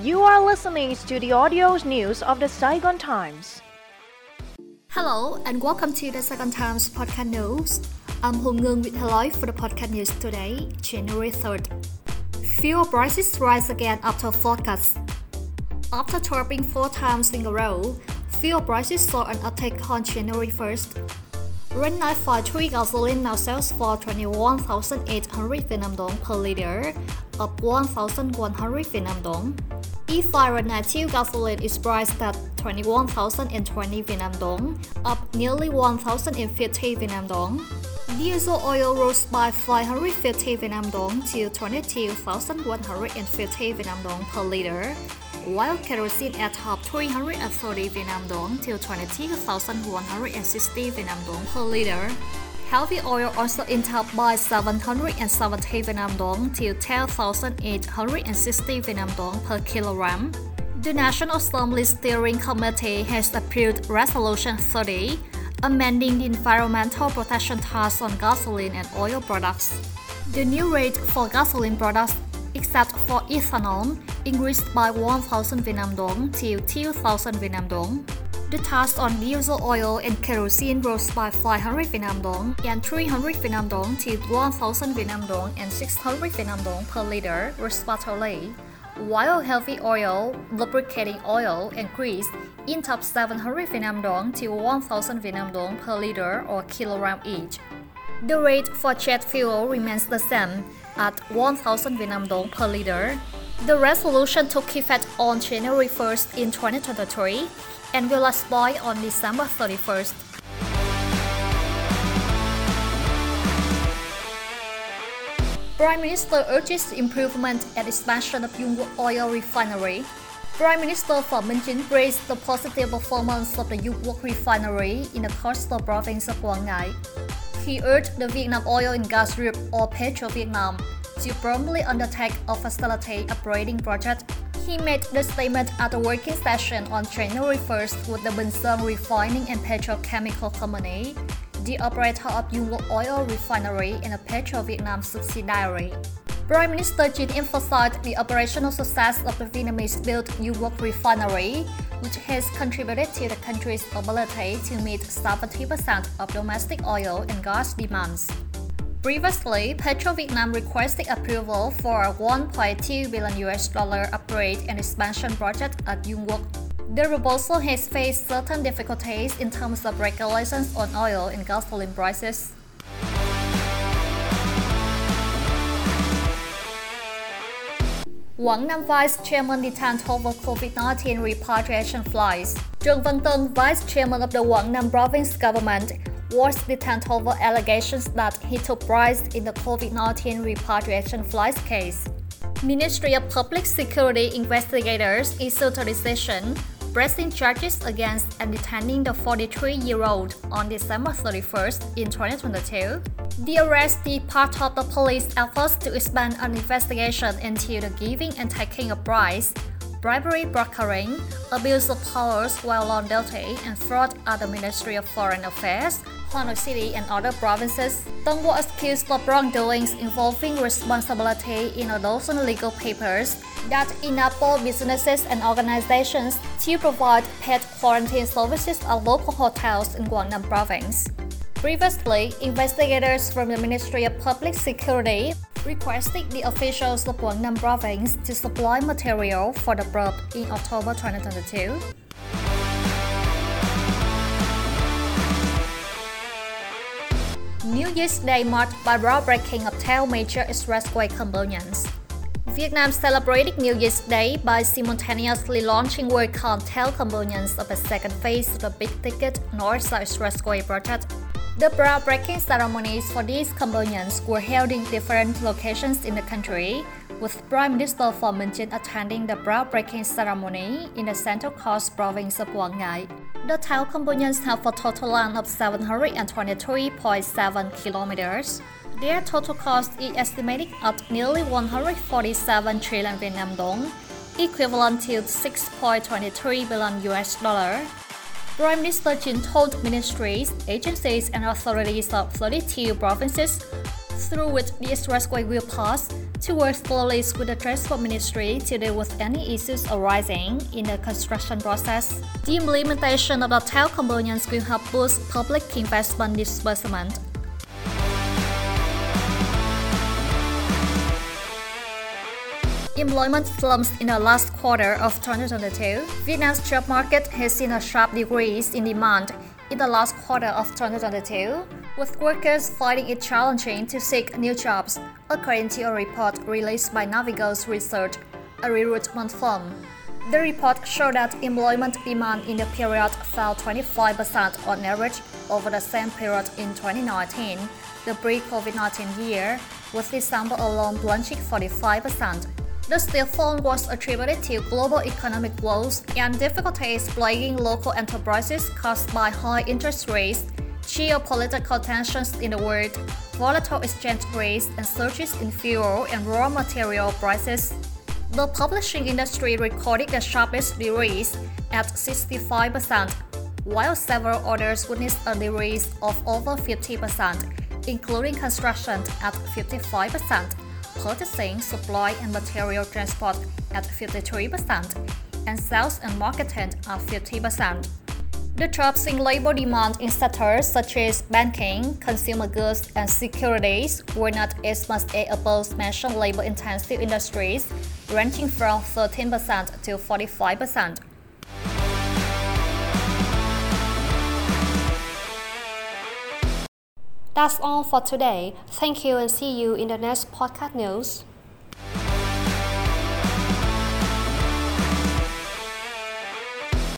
You are listening to the audio news of the Saigon Times. Hello and welcome to the Saigon Times podcast news. I'm Hong Ngung with hello for the podcast news today, January 3rd. Fuel prices rise again after forecast. After dropping four times in a row, fuel prices saw an uptick on January 1st. Red 953 gasoline now sells for 21,800 Vietnam dong per liter, up 1,100 Vietnam dong. E5 Red 92 gasoline is priced at 21,020 Vietnam dong, up nearly 1,050 Vietnam dong. Diesel oil rose by 550 Vietnam dong to 22,150 Vietnam dong per liter, while kerosene at top 330 Vietnam dong to 22,160 Vietnam dong per liter. Heavy oil also in top by 770 Vietnam dong to 10,860 Vietnam dong per kilogram. The National Assembly Steering Committee has approved Resolution 30, amending the environmental protection tax on gasoline and oil products. The new rate for gasoline products, except for ethanol, increased by 1,000 Vietnam dong to 2,000 Vietnam dong. The tax on diesel oil and kerosene rose by 500 Vietnam dong and 300 Vietnam dong to 1,000 Vietnam dong and 600 Vietnam dong per liter, respectively. While heavy oil, lubricating oil, and grease in top 700 Vietnam dong to 1,000 Vietnam dong per liter or kilogram each. The rate for jet fuel remains the same at 1,000 Vietnam dong per liter. The resolution took effect on January 1st in 2023 and will expire on December 31st. Prime Minister urges improvement and expansion of Dung Quất Oil Refinery. Prime Minister Phạm Minh Chính praised the positive performance of the Dung Quất Refinery in the coastal province of Quảng Ngãi. He urged the Vietnam Oil and Gas Group or To promptly undertake a facility upgrading project. He made the statement at a working session on January 1st with the Sơn Refining and Petrochemical Company, the operator of Dung Oil Refinery and a Petro Vietnam subsidiary. Prime Minister Chính emphasized the operational success of the Vietnamese-built Dung Quất Refinery, which has contributed to the country's ability to meet 70% of domestic oil and gas demands. Previously, Petro Vietnam requested approval for a 1.2 billion US dollar upgrade and expansion project at Dung Quất. The proposal has faced certain difficulties in terms of regulations on oil and gasoline prices. Quảng Nam Vice Chairman detained over COVID-19 repatriation flights. Văn Tân, Vice Chairman of the Quảng Nam Province Government, was detained over allegations that he took bribes in the COVID-19 repatriation flights case. Ministry of Public Security investigators issued a decision pressing charges against and detaining the 43-year-old on December 31st in 2022. The arrest is part of the police efforts to expand an investigation into the giving and taking of bribes, bribery brokering, abuse of powers while on duty, and fraud at the Ministry of Foreign Affairs, Hà Nội City, and other provinces. Tân was accused of wrongdoings involving responsibility in a dozen legal papers that enable businesses and organizations to provide pet quarantine services at local hotels in Nam province. Previously, investigators from the Ministry of Public Security requested the officials of Quảng Nam province to supply material for the probe in October 2022. New Year's Day marked by groundbreaking of 10 major expressway components. Vietnam celebrated New Year's Day by simultaneously launching work on 10 components of the second phase of the big-ticket North-South Expressway project. The groundbreaking ceremonies for these components were held in different locations in the country, with Prime Minister Chính attending the groundbreaking ceremony in the Central Coast province of Ngãi. The town components have a total length of 723.7 kilometers. Their total cost is estimated at nearly 147 trillion Vietnam dong, equivalent to 6.23 billion US dollar. Prime Minister Chính told ministries, agencies, and authorities of 32 provinces through which the expressway will pass to work closely with the Transport Ministry to deal with any issues arising in the construction process. The implementation of the TEL components will help boost public investment disbursement. Employment slumps in the last quarter of 2022. Vietnam's job market has seen a sharp decrease in demand in the last quarter of 2022, with workers finding it challenging to seek new jobs, according to a report released by Navigos Research, a recruitment firm. The report showed that employment demand in the period fell 25% on average over the same period in 2019, the pre-COVID-19 year, with December alone plunging 45%. The steel fall was attributed to global economic woes and difficulties plaguing local enterprises caused by high interest rates, geopolitical tensions in the world, volatile exchange rates, and surges in fuel and raw material prices. The publishing industry recorded the sharpest decrease at 65%, while several others witnessed a decrease of over 50%, including construction at 55% purchasing, supply and material transport at 53%, and sales and marketing at 50%. The drops in labor demand in sectors such as banking, consumer goods, and securities were not as much as above mentioned labor intensive industries, ranging from 13% to 45%. That's all for today. Thank you and see you in the next podcast news.